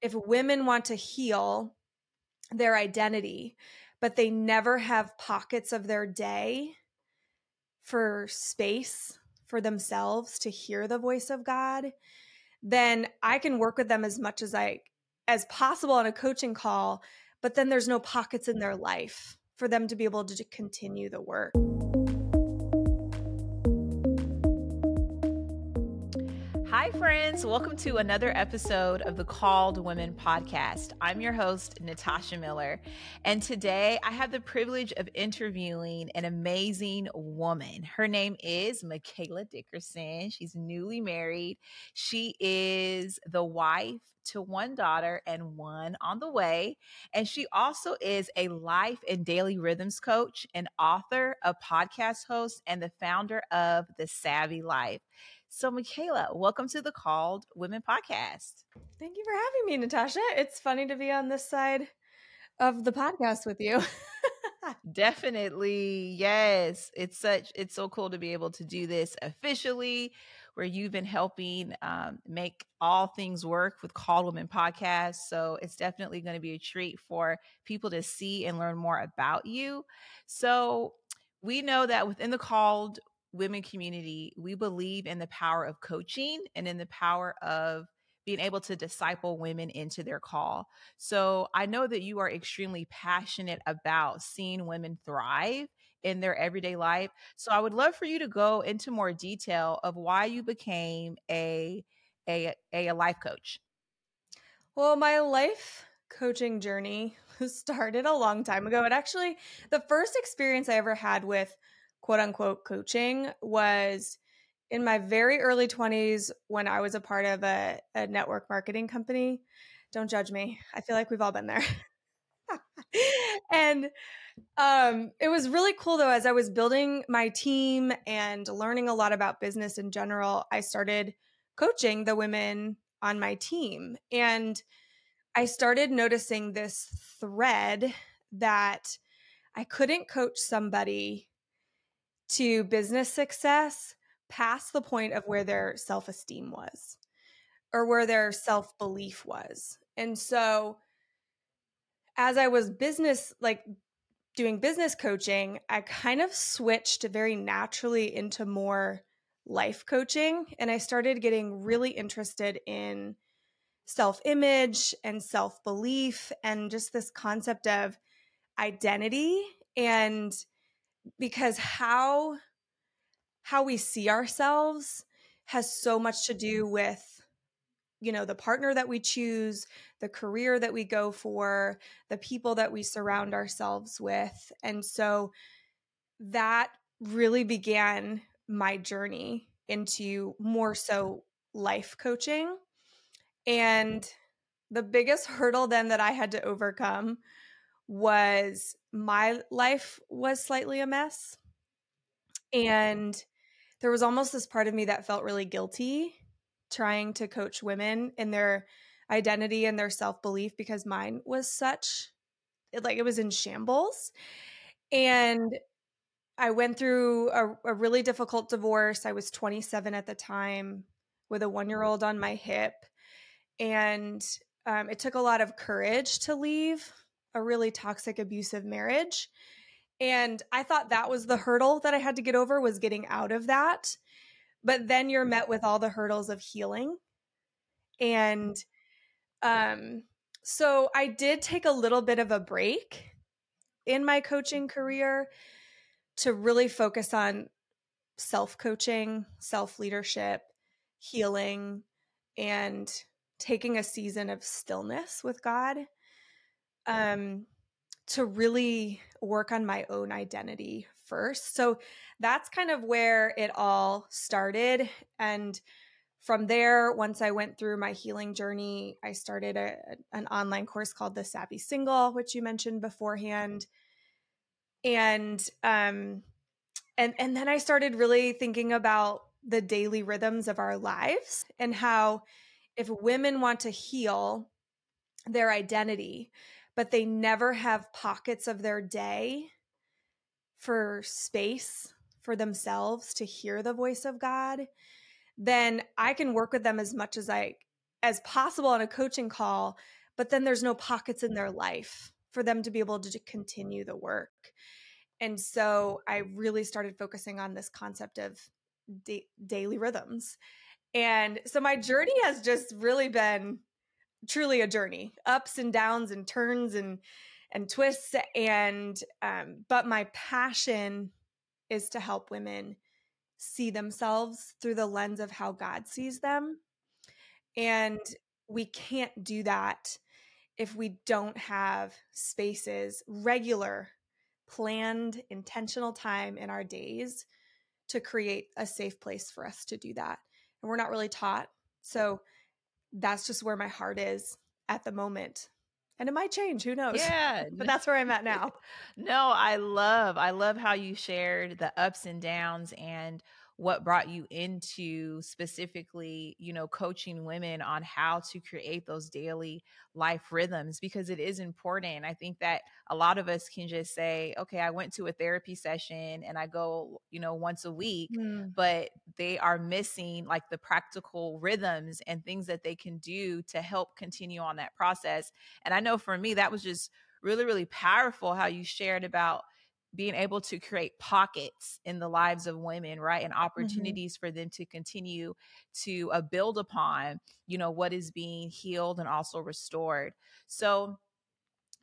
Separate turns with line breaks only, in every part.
if women want to heal their identity, but they never have pockets of their day for space for themselves to hear the voice of God, then I can work with them as much as I as possible on a coaching call, but then there's no pockets in their life for them to be able to continue the work.
Hi, friends. Welcome to another episode of the Called Women podcast. I'm your host, Natasha Miller. And today I have the privilege of interviewing an amazing woman. Her name is Michaela Dickerson. She's newly married. She is the wife to one daughter and one on the way. And she also is a life and daily rhythms coach, an author, a podcast host, and the founder of The Savvy Life. So, Michaela, welcome to the Called Women podcast.
Thank you for having me, Natasha. It's funny to be on this side of the podcast with you.
Definitely. Yes. It's such, it's so cool to be able to do this officially, where you've been helping um, make all things work with Called Women podcast. So it's definitely going to be a treat for people to see and learn more about you. So we know that within the Called women community, we believe in the power of coaching and in the power of being able to disciple women into their call. So I know that you are extremely passionate about seeing women thrive in their everyday life. So I would love for you to go into more detail of why you became a a, a, life coach.
Well, my life coaching journey started a long time ago. It actually the first experience I ever had with quote unquote coaching was in my very early 20s when I was a part of a, a network marketing company. Don't judge me. I feel like we've all been there. and um, it was really cool though, as I was building my team and learning a lot about business in general, I started coaching the women on my team. And I started noticing this thread that I couldn't coach somebody to business success past the point of where mm-hmm. their self esteem was or where their self belief was. And so, as I was business, like doing business coaching, I kind of switched very naturally into more life coaching. And I started getting really interested in self image and self belief and just this concept of identity and because how how we see ourselves has so much to mm-hmm. do with you know the partner that we choose the career that we go for the people that we surround ourselves with and so that really began my journey into more mm-hmm. so life coaching and the biggest hurdle then that i had to overcome was my life was slightly a mess. And there was almost this part of me that felt really guilty trying to coach women in their identity and their self belief because mine was such, like, it was in shambles. And I went through a, a really difficult divorce. I was 27 at the time with a one year old on my hip. And um, it took a lot of courage to leave a really toxic abusive marriage. And i thought that was the hurdle that i had to get over was getting out of that. But then you're met with all the hurdles of healing. And um so i did take a little bit of a break in my coaching career to really focus on self coaching self leadership healing and taking a season of stillness with god um, to really work on my own identity first. So that's kind of where it all started. And from there, once I went through my healing journey, I started a, an online course called The Savvy Single, which you mentioned beforehand. And um, and and then I started really thinking about the daily rhythms of our lives and how if women want to heal their identity, but they never have pockets of their day for space for themselves to hear the voice of God, then I can work with them as much as I as possible on a coaching call, but then there's no pockets in their life for them to be able to continue the work. And so I really started focusing on this concept of da- daily rhythms. And so my journey has just really been truly a journey, ups and downs and turns and and twists and um but my passion is to help women see themselves through the lens of how God sees them. And we can't do that if we don't have spaces, regular, planned, intentional time in our days to create a safe place for us to do that. And we're not really taught. So that's just where my heart is at the moment. And it might change, who knows?
Yeah.
but that's where I'm at now.
no, I love I love how you shared the ups and downs and what brought you into specifically, you know, coaching women on how to create those daily life rhythms because it is important. I think that a lot of us can just say, okay, I went to a therapy session and I go, you know, once a week, mm. but they are missing like the practical rhythms and things that they can do to help continue on that process. And I know for me, that was just really, really powerful how you shared about being able to create pockets in the lives of women right and mm-hmm. opportunities mm-hmm. for them to continue to uh, build upon you know what is being healed and also restored so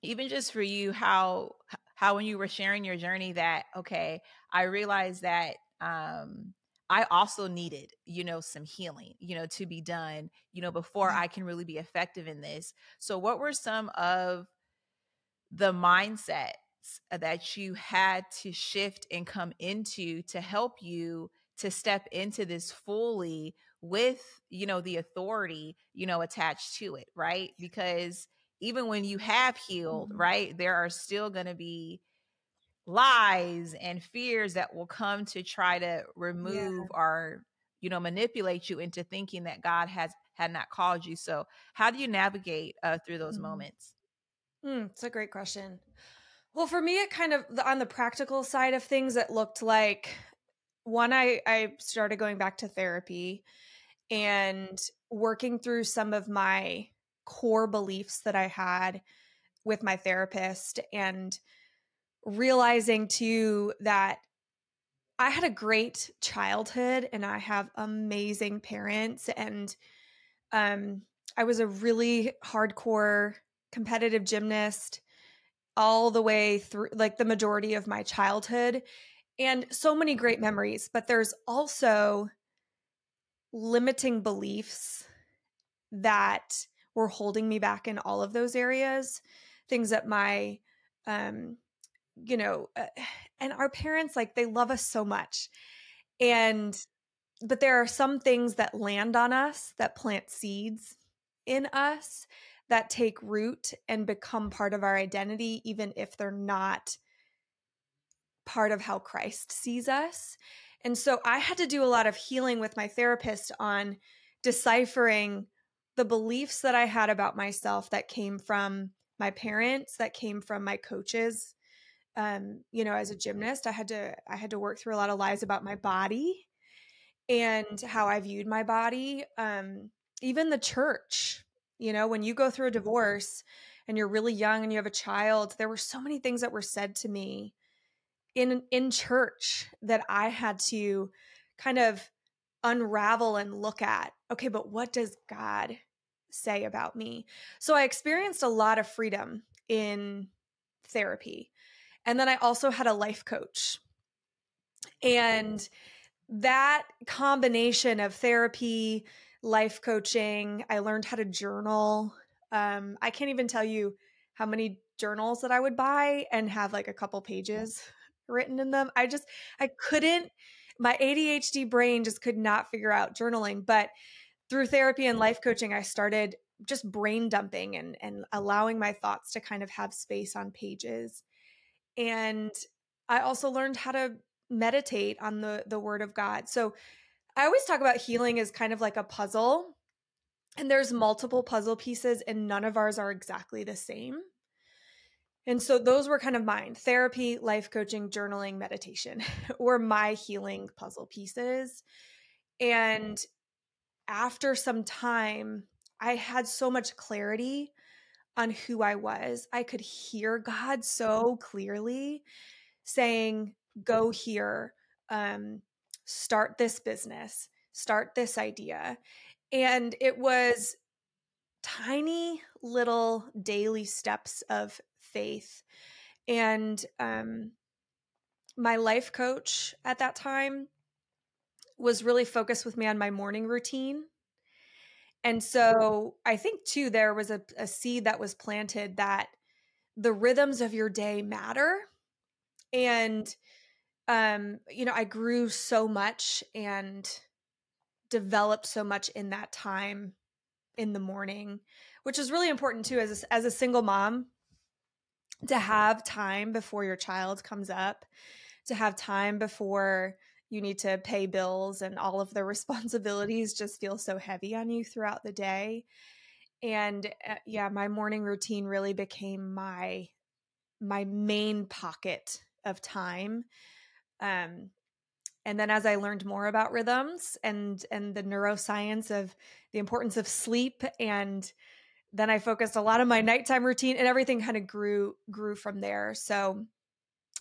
even just for you how how when you were sharing your journey that okay i realized that um I also needed, you know, some healing, you know, to be done, you know, before mm-hmm. I can really be effective in this. So, what were some of the mindset that you had to shift and come into to help you to step into this fully with you know the authority you know attached to it right because even when you have healed mm-hmm. right there are still going to be lies and fears that will come to try to remove yeah. or you know manipulate you into thinking that god has had not called you so how do you navigate uh, through those mm-hmm. moments
mm, it's a great question well, for me, it kind of on the practical side of things, it looked like one, I, I started going back to therapy and working through some of my core beliefs that I had with my therapist and realizing too that I had a great childhood and I have amazing parents and um I was a really hardcore competitive gymnast all the way through like the majority of my childhood and so many great memories but there's also limiting beliefs that were holding me back in all of those areas things that my um you know uh, and our parents like they love us so much and but there are some things that land on us that plant seeds in us that take root and become part of our identity, even if they're not part of how Christ sees us. And so I had to do a lot of healing with my therapist on deciphering the beliefs that I had about myself that came from my parents, that came from my coaches. Um, you know, as a gymnast, I had to I had to work through a lot of lies about my body and how I viewed my body. Um, even the church, you know, when you go through a mm-hmm. divorce and you're really young and you have a child, there were so many things that were said to me in in church that I had to kind of unravel and look at. Okay, but what does God say about me? So I experienced a lot of freedom in therapy. And then I also had a life coach. And that combination of therapy, life coaching. I learned how to journal. Um, I can't even tell you how many journals that I would buy and have like a couple pages written in them. I just, I couldn't, my ADHD brain just could not figure out journaling. But through therapy and life coaching, I started just brain dumping and, and allowing my thoughts to kind of have space on pages. And I also learned how to meditate on the the word of God. So I always talk about healing as kind of like a puzzle, and there's multiple puzzle pieces, and none of ours are exactly the same. And so those were kind of mine therapy, life coaching, journaling, meditation were my healing puzzle pieces. And after some time, I had so much clarity on who I was. I could hear God so clearly saying, Go here, um, start this business, start this idea. And it was tiny little daily steps of faith. And um, my life coach at that time was really focused with me on my morning routine. And so I think too, there was a, a seed that was planted that the rhythms of your day matter. And, um, you know, I grew so much and developed so much in that time in the morning, which is really important too as a, as a single mom to have time before your child comes up, to have time before you need to pay bills and all of the responsibilities just feel so heavy on you throughout the day. And uh, yeah, my morning routine really became my my main pocket of time. Um, and then as I learned more about rhythms and and the neuroscience of the importance of sleep and then I focused a lot of my nighttime routine and everything kind of grew grew from there. So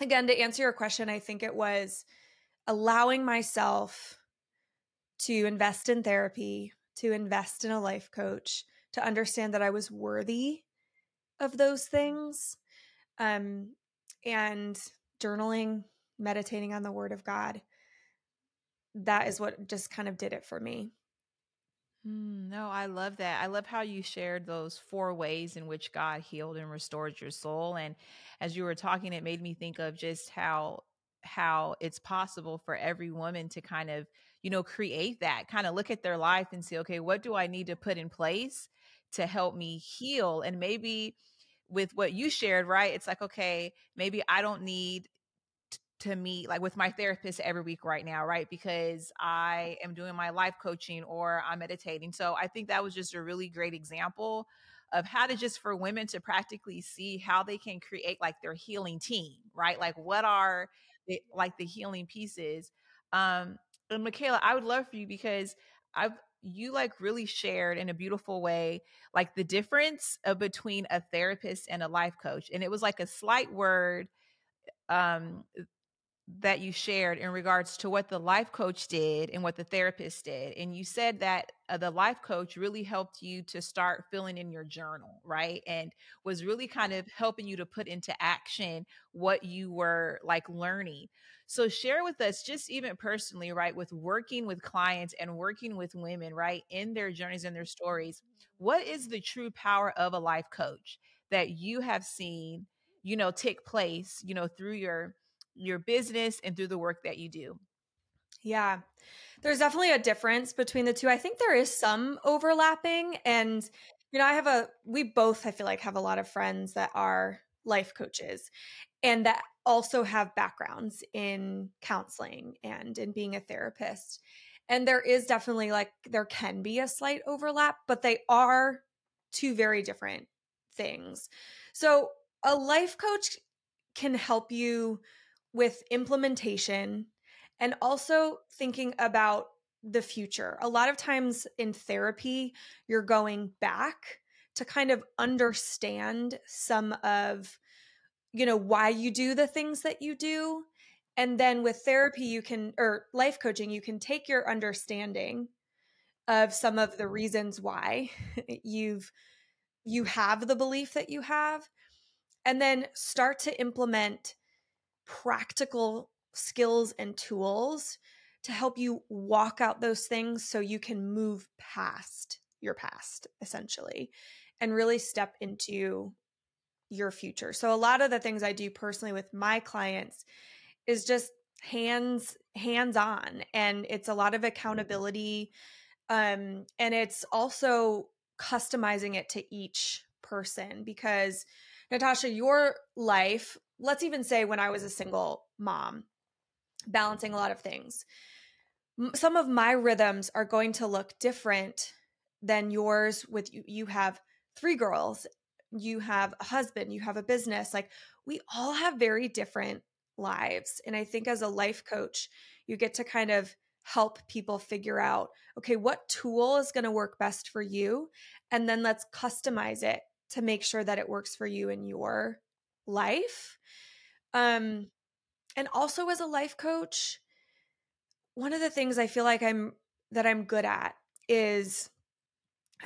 again, to answer your question, I think it was allowing myself to invest in therapy, to invest in a life coach, to understand that I was worthy of those things. Um, and journaling, meditating on the word of God. That is what just kind of did it for me.
Mm, no, I love that. I love how you shared those four ways in which God healed and restored your soul. And as you were talking, it made me think of just how how it's possible for every woman to kind of, you know, create that, kind of look at their life and say, okay, what do I need to put in place to help me heal? And maybe with what you shared, right? It's like, okay, maybe I don't need to meet like with my therapist every week right now, right? Because I am doing my life coaching or I'm meditating. So I think that was just a really great example of how to just for women to practically see how they can create like their healing team, right? Like what are the, like the healing pieces. Um and Michaela, I would love for you because I've you like really shared in a beautiful way like the difference uh, between a therapist and a life coach and it was like a slight word um that you shared in regards to what the life coach did and what the therapist did. And you said that uh, the life coach really helped you to start filling in your journal, right? And was really kind of helping you to put into action what you were like learning. So, share with us, just even personally, right, with working with clients and working with women, right, in their journeys and their stories, what is the true power of a life coach that you have seen, you know, take place, you know, through your your business and through the work that you do?
Yeah. There's definitely a difference between the two. I think there is some overlapping and you know, I have a we both I feel like have a lot of friends that are life coaches and that also have backgrounds in counseling and in being a therapist. And there is definitely like there can be a slight overlap, but they are two very different things. So, a life coach can help you with implementation and also thinking about the future. A lot of times in therapy, you're going back to kind of understand some of you know why you do the things that you do and then with therapy you can or life coaching you can take your understanding of some of the reasons why you've you have the belief that you have and then start to implement practical skills and tools to help you walk out those things so you can move past your past essentially and really step into your future. So a lot of the things I do personally with my clients is just hands hands on and it's a lot of accountability um and it's also customizing it to each person because Natasha your life let's even say when I was a single mom, balancing a lot of things, some of my rhythms are going to look different than yours with you. You have three girls, you have a husband, you have a business. Like we all have very different lives. And I think as a life coach, you get to kind of help people figure out okay, what tool is going to work best for you? And then let's customize it to make sure that it works for you and your life. Um, and also as a life coach, one of the things I feel like I'm that I'm good at is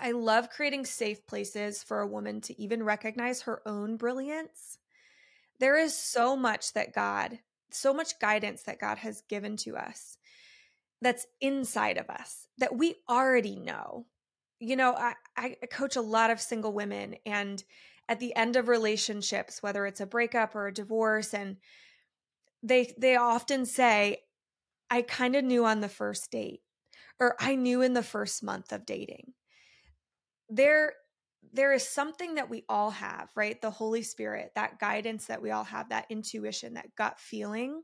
I love creating safe places for a woman to even recognize her own brilliance. There is so much that God, so much guidance that God has given to us that's inside of us that we already know. You know, I, I coach a lot of single women, and at the end of relationships, whether it's a breakup or a divorce, and they they often say, I kind of knew on the first date, or I knew in the first month of dating. There there is something that we all have, right? The Holy Spirit, that guidance that we all have, that intuition, that gut feeling.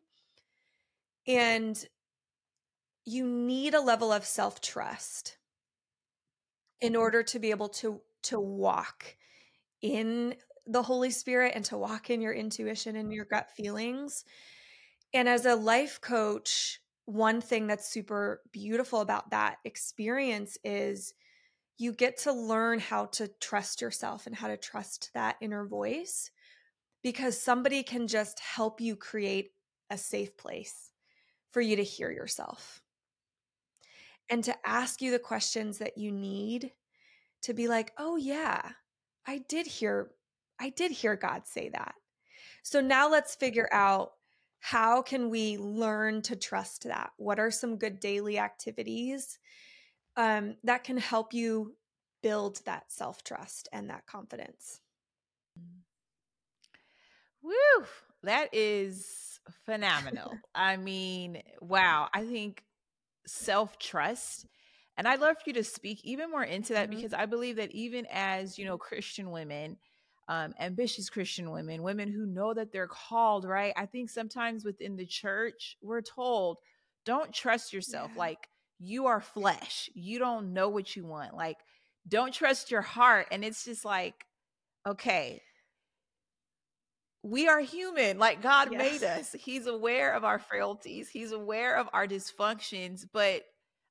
And you need a level of self-trust in order to be able to to walk in the Holy Spirit and to walk in your intuition and your gut feelings. And as a life coach, one thing that's super beautiful about that experience is you get to learn how to trust yourself and how to trust that inner voice because somebody can just help you create a safe place for you to hear yourself and to ask you the questions that you need to be like, "Oh yeah, I did hear I did hear God say that." So now let's figure out how can we learn to trust that? What are some good daily activities um, that can help you build that self trust and that confidence?
Woo! That is phenomenal. I mean, wow. I think self trust. And I'd love for you to speak even more into that mm-hmm. because I believe that even as, you know, Christian women, um, ambitious Christian women, women who know that they're called, right? I think sometimes within the church, we're told, don't trust yourself. Yeah. Like you are flesh. You don't know what you want. Like, don't trust your heart. And it's just like, okay, we are human. Like God yes. made us. He's aware of our frailties, He's aware of our dysfunctions. But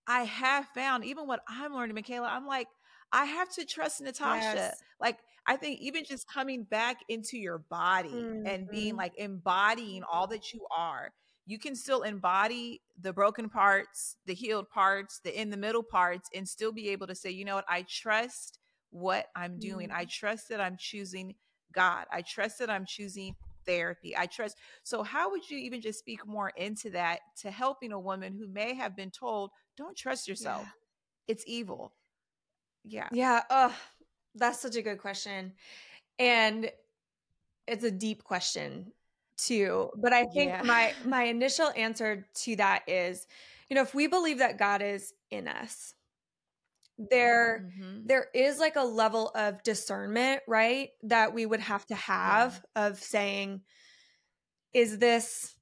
I have found, even what I'm learning, Michaela, I'm like, I have to trust Natasha. Yes. Like, I think even just coming back into your body mm-hmm. and being mm-hmm. like embodying all that you are, you can still embody the broken parts, the healed parts, the in the middle parts, and still be able to say, you know what, I trust what I'm doing. Mm-hmm. I trust that I'm choosing God. I trust that I'm choosing therapy. I trust. So, how would you even just speak more into that to helping a woman who may have been told, don't trust yourself? Yeah. It's evil. Yeah.
Yeah. Oh, that's such a good question. And it's a deep question too. But I think yeah. my my initial answer to that is, you know, if we believe that God is in us, there mm-hmm. there is like a level of discernment, right? That we would have to have yeah. of saying, is this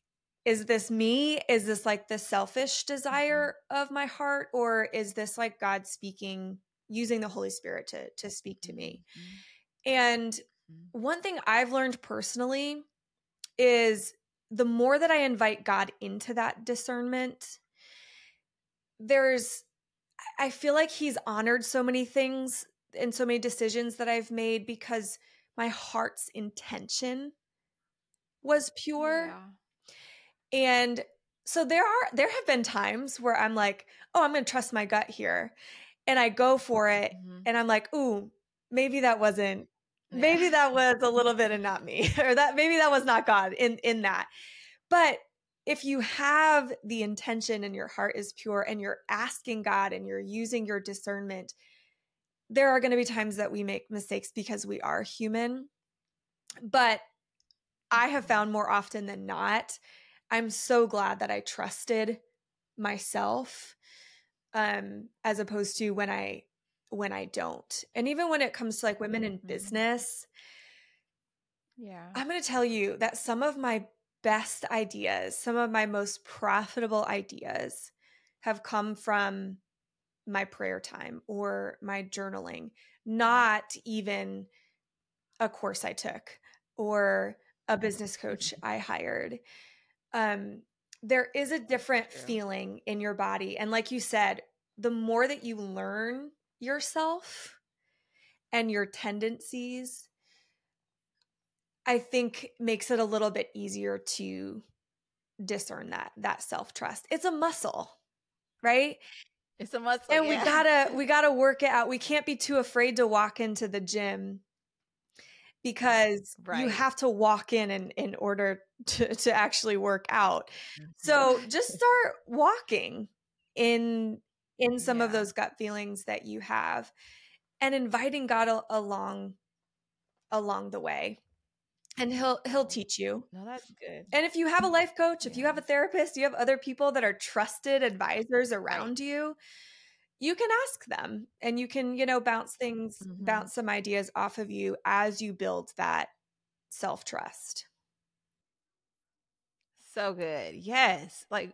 is this me? Is this like the selfish mm-hmm. desire mm-hmm. of my heart? Or is this like God speaking using the Holy Spirit to to speak to me. Mm-hmm. And mm-hmm. one thing I've learned personally is the more that I invite God into that discernment, there's I feel like he's honored so many things and so many decisions that I've made because my heart's intention was pure. Yeah. And so there are there have been times where I'm like, "Oh, I'm going to trust my gut here." and I go for it mm-hmm. and I'm like, ooh, maybe that wasn't yeah. maybe that was a little bit and not me or that maybe that was not God in in that. But if you have the intention and your heart is pure and you're asking God and you're using your discernment, there are going to be times that we make mistakes because we are human. But I have found more often than not, I'm so glad that I trusted myself um as opposed to when i when i don't. And even when it comes to like women in mm-hmm. business yeah. I'm going to tell you that some of my best ideas some of my most profitable ideas have come from my prayer time or my journaling not even a course i took or a business coach i hired um there is a different feeling in your body. And like you said, the more that you learn yourself and your tendencies, I think makes it a little bit easier to discern that that self-trust. It's a muscle, right?
It's a muscle.
And
yeah.
we gotta we gotta work it out. We can't be too afraid to walk into the gym because right. you have to walk in, in in order to, to actually work out. Mm-hmm. So just start walking in in some yeah. of those gut feelings that you have and inviting God a- along along the way and he'll he'll teach you
no that's good
and if you have a life coach if you have a therapist you have other people that are trusted advisors around right. you you can ask them and you can you know bounce things mm-hmm. bounce some ideas off of you as you build that self trust
so good yes like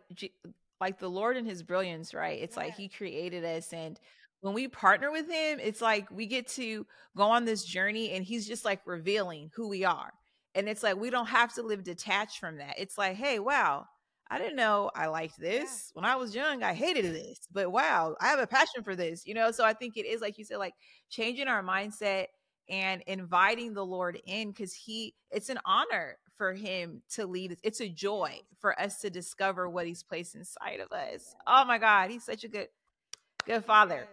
like the lord and his brilliance right it's yeah. like he created us and when we partner with him it's like we get to go on this journey and he's just like revealing who we are and it's like we don't have to live detached from that it's like hey wow I didn't know I liked this. Yeah. When I was young, I hated this, but wow, I have a passion for this, you know? So I think it is, like you said, like changing our mindset and inviting the Lord in because He, it's an honor for Him to lead us. It's a joy for us to discover what He's placed inside of us. Oh my God, He's such a good, good Father.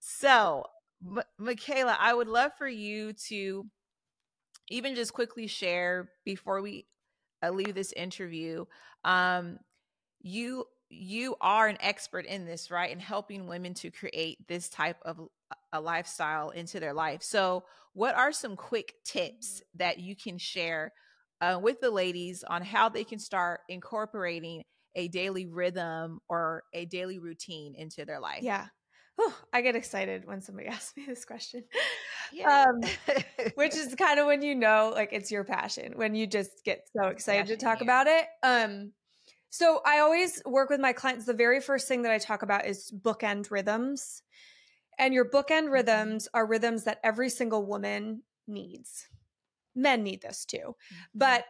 So, M- Michaela, I would love for you to even just quickly share before we uh, leave this interview um you you are an expert in this right in helping women to create this type of a lifestyle into their life. So what are some quick tips that you can share uh, with the ladies on how they can start incorporating a daily rhythm or a daily routine into their life?
Yeah Oh, I get excited when somebody asks me this question. Yeah. Um, which is kind of when you know like it's your passion, when you just get so excited passion, to talk yeah. about it. Um so I always work with my clients the very first thing that I talk about is bookend rhythms. And your bookend mm-hmm. rhythms are rhythms that every single woman needs. Men need this too. Mm-hmm. But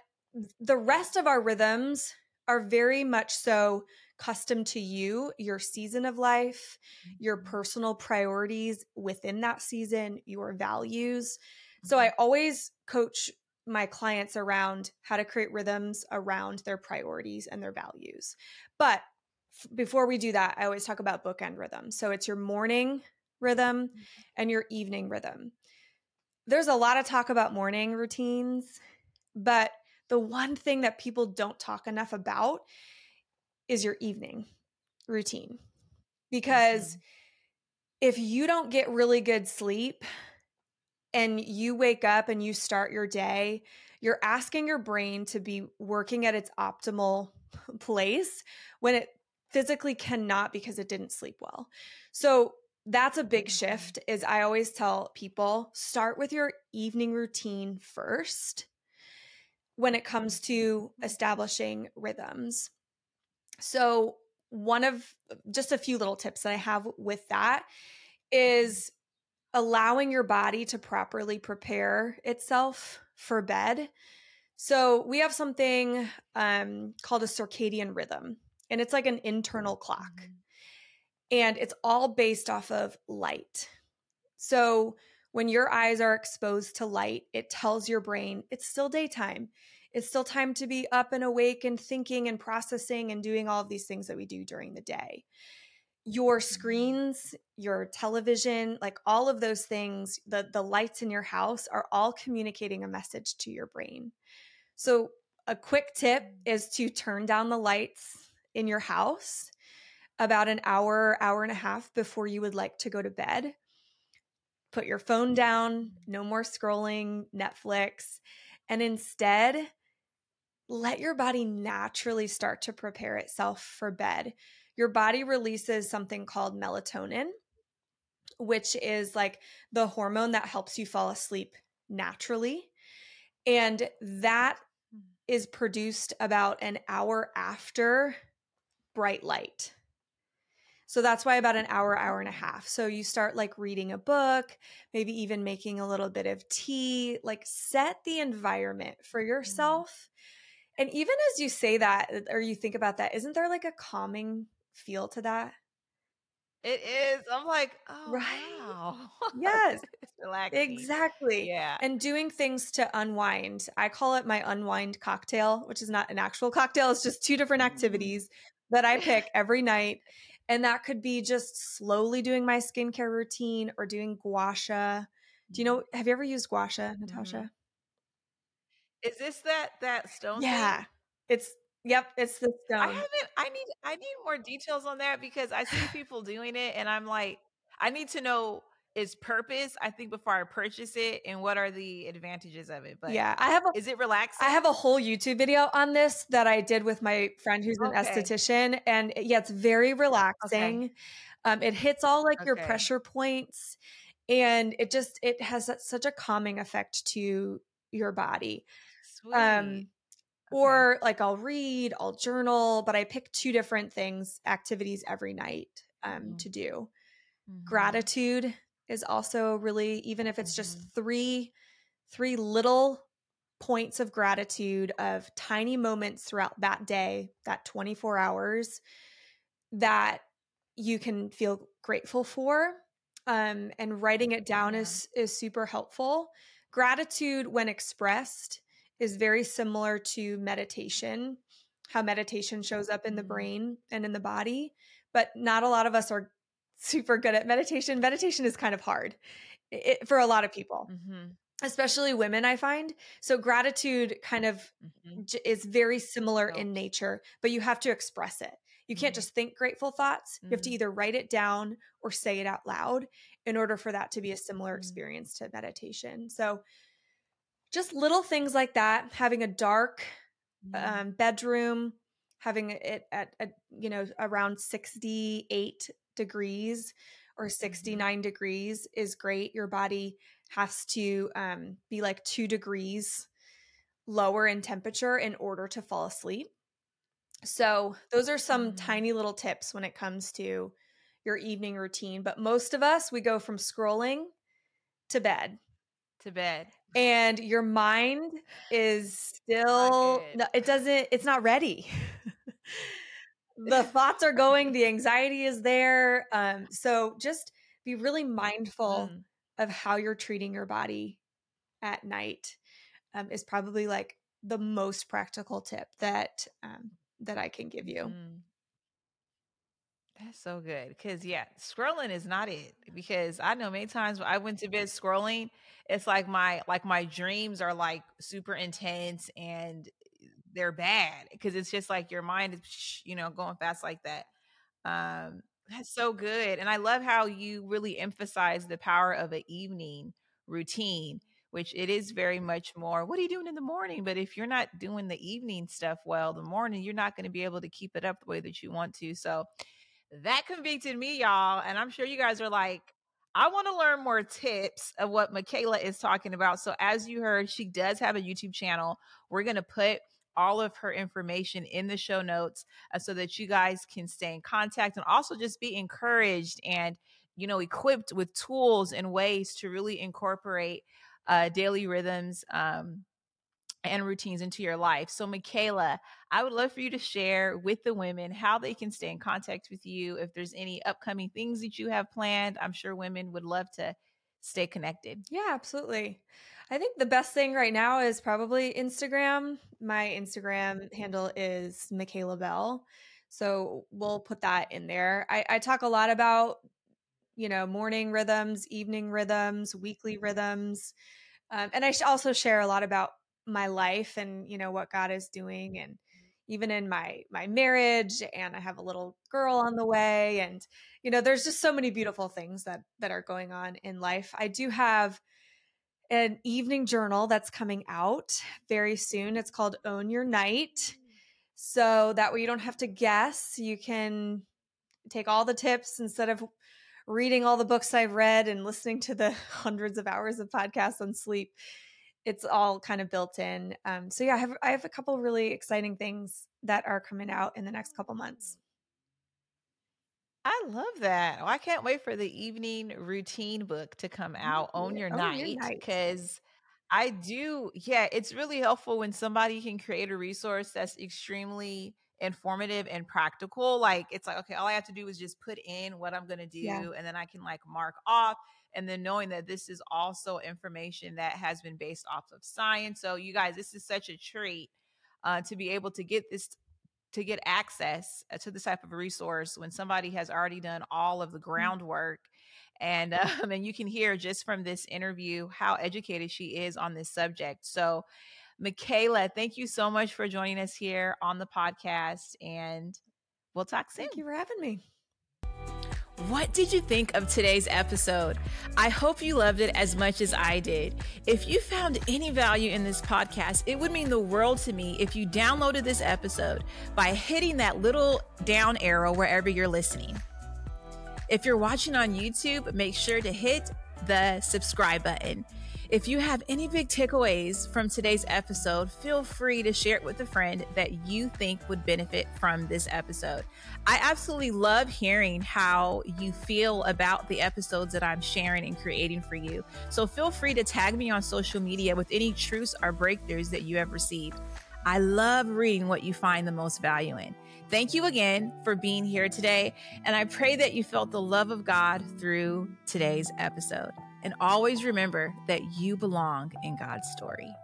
the rest of our rhythms are very much so custom to you, your season of life, your mm-hmm. personal priorities within that season, your values. So I mm-hmm. always coach my clients around how to create rhythms around their priorities and their values. But f- before we do that, I always talk about bookend rhythm. So it's your morning rhythm mm-hmm. and your evening rhythm. There's a lot of talk about morning routines, but the one thing that people don't talk enough about is your evening routine. Because mm-hmm. if you don't get really good sleep and you wake up and you start your day, you're asking your brain to be working at its optimal place when it physically cannot because it didn't sleep well. So that's a big mm-hmm. shift is I always tell people start with your evening routine first when it comes to establishing rhythms. So, one of just a few little tips that I have with that is allowing your body to properly prepare itself for bed. So, we have something um, called a circadian rhythm, and it's like an internal clock. Mm-hmm. And it's all based off of light. So, when your eyes are exposed to light, it tells your brain it's still daytime. It's still time to be up and awake and thinking and processing and doing all of these things that we do during the day. Your screens, your television, like all of those things, the the lights in your house are all communicating a message to your brain. So, a quick tip is to turn down the lights in your house about an hour, hour and a half before you would like to go to bed. Put your phone down, mm. no more scrolling, Netflix, and instead let your body naturally start to prepare itself for bed. Your body releases something called melatonin, which is like the hormone that helps you fall asleep naturally. And that hmm. produced about an hour after bright light. So that's why about an hour, hour and a half. So you start like reading a book, maybe even making a little bit of tea, like set the environment for mm. yourself And even as you say that or you think about that, isn't there like a calming feel to that?
It is. I'm like, oh
Right?
wow.
Yes.
relaxing.
Exactly.
Yeah.
And doing things to unwind. I call it my unwind cocktail, which is not an actual cocktail. It's just two different
Mm.
activities that I pick every night. And that could be just slowly doing my skincare routine or doing gua sha. Do you mm-hmm. know, have you ever used gua sha, mm-hmm. Natasha?
Is this that that stone
Yeah.
thing?
It's, yep, it's the stone.
I haven't I need I need more details on that because I see people doing it and I'm like, I need to know its purpose, I think, before I purchase it and what are the advantages of it. But
Yeah. I have a
is it relaxing?
I have a whole YouTube video on this that I did with my friend who's an
Okay.
esthetician. And it- yeah, it's very relaxing. Um, it hits all like your pressure points and it just it has such a calming effect to your body.
Sweet.
Um
Okay.
or like I'll read, I'll journal, but I pick two different things, activities every night um
Mhm.
to do.
Mhm.
Gratitude is also really even if it's just
Mhm.
three three little points of gratitude of tiny moments throughout that day, that 24 hours that you can feel grateful for. Um, and writing it down
Yeah.
is is super helpful. Gratitude when expressed is very similar to meditation, how meditation shows up in the
Mhm.
brain and in the body, but not a lot of us are super good at meditation. Meditation is kind of hard i- for a lot of people
Mhm.
especially women i find so gratitude kind of
Mhm.
j- is very similar in nature but you have to express it you can't
Mhm.
just think grateful thoughts you have to
Mhm.
either write it down or say it out loud in order for that to be a similar
Mhm.
experience to meditation so just little things like that having a dark
Mhm.
um, bedroom having it at, at you know around 68 degrees or 69 degrees is great your body has to um, be like two degrees lower in temperature in order to fall asleep so those are some
Mm.
tiny little tips when it comes to your evening routine but most of us we go from scrolling to bed
to bed.
and your mind is still
good.
no, it doesn't it's not ready the thoughts are going the anxiety is there um so just be really mindful
Mm.
of how you're treating your body at night um, is probably like the most practical tip that um, that i can give you
Mm. That's so good. Because, yeah, scrolling is not it. Because I know many times when I went to bed scrolling, it's like my like my dreams are like super intense and they're bad because it's just like your mind is you know going fast like that. Um, that's so good, and I love how you really emphasize the power of an evening routine, which it is very much more. What are you doing in the morning? But if you're not doing the evening stuff well, the morning you're not going to be able to keep it up the way that you want to. So that convicted me, y'all. And I'm sure you guys are like, I want to learn more tips of what Michaela is talking about. So, as you heard, she does have a YouTube channel. We're going to put all of her information in the show notes uh, so that you guys can stay in contact and also just be encouraged and, you know, equipped with tools and ways to really incorporate uh, daily rhythms. Um, and routines into your life. So, Michaela, I would love for you to share with the women how they can stay in contact with you. If there's any upcoming things that you have planned, I'm sure women would love to stay connected.
yeah absolutely i think the best thing right now is probably instagram. My instagram handle is michaela belle. So we'll put that in there. I, I talk a lot about you know morning rhythms evening rhythms weekly rhythms um, and i also share a lot about my life and you know what god is doing and even in my my marriage and i have a little girl on the way and you know there's just so many beautiful things that that are going on in life. I do have an evening journal that's coming out very soon it's called own your night so that way you don't have to guess you can take all the tips instead of reading all the books I've read and listening to the hundreds of hours of podcasts on sleep. It's all kind of built in. Um, so yeah, I have I have a couple really exciting things that are coming out in the next couple months.
I love that. Oh, I can't wait for the evening routine book to come out.
You.
your
Own night
because I do. Yeah, it's really helpful when somebody can create a resource that's extremely informative and practical. Like it's like, okay, all I have to do is just put in what I'm going to do yeah. and then I can like mark off and then knowing that this is also information that has been based off of science. So you guys, this is such a treat uh, to be able to get this to get access uh, to this type of resource when somebody has already done all of the mm-hmm. groundwork and um, and you can hear just from this interview how educated she is on this subject. So michaela thank you so much for joining us here on the podcast and we'll talk soon.
thank you for having me
what did you think of today's episode? I hope you loved it as much as I did. If you found any value in this podcast, it would mean the world to me if you downloaded this episode by hitting that little down arrow wherever you're listening. If you're watching on YouTube, make sure to hit the subscribe button. If you have any big takeaways from today's episode, feel free to share it with a friend that you think would benefit from this episode. I absolutely love hearing how you feel about the episodes that I'm sharing and creating for you. So feel free to tag me on social media with any truths or breakthroughs that you have received. I love reading what you find the most value in. Thank you again for being here today. And I pray that you felt the love of God through today's episode. And always remember that you belong in God's story.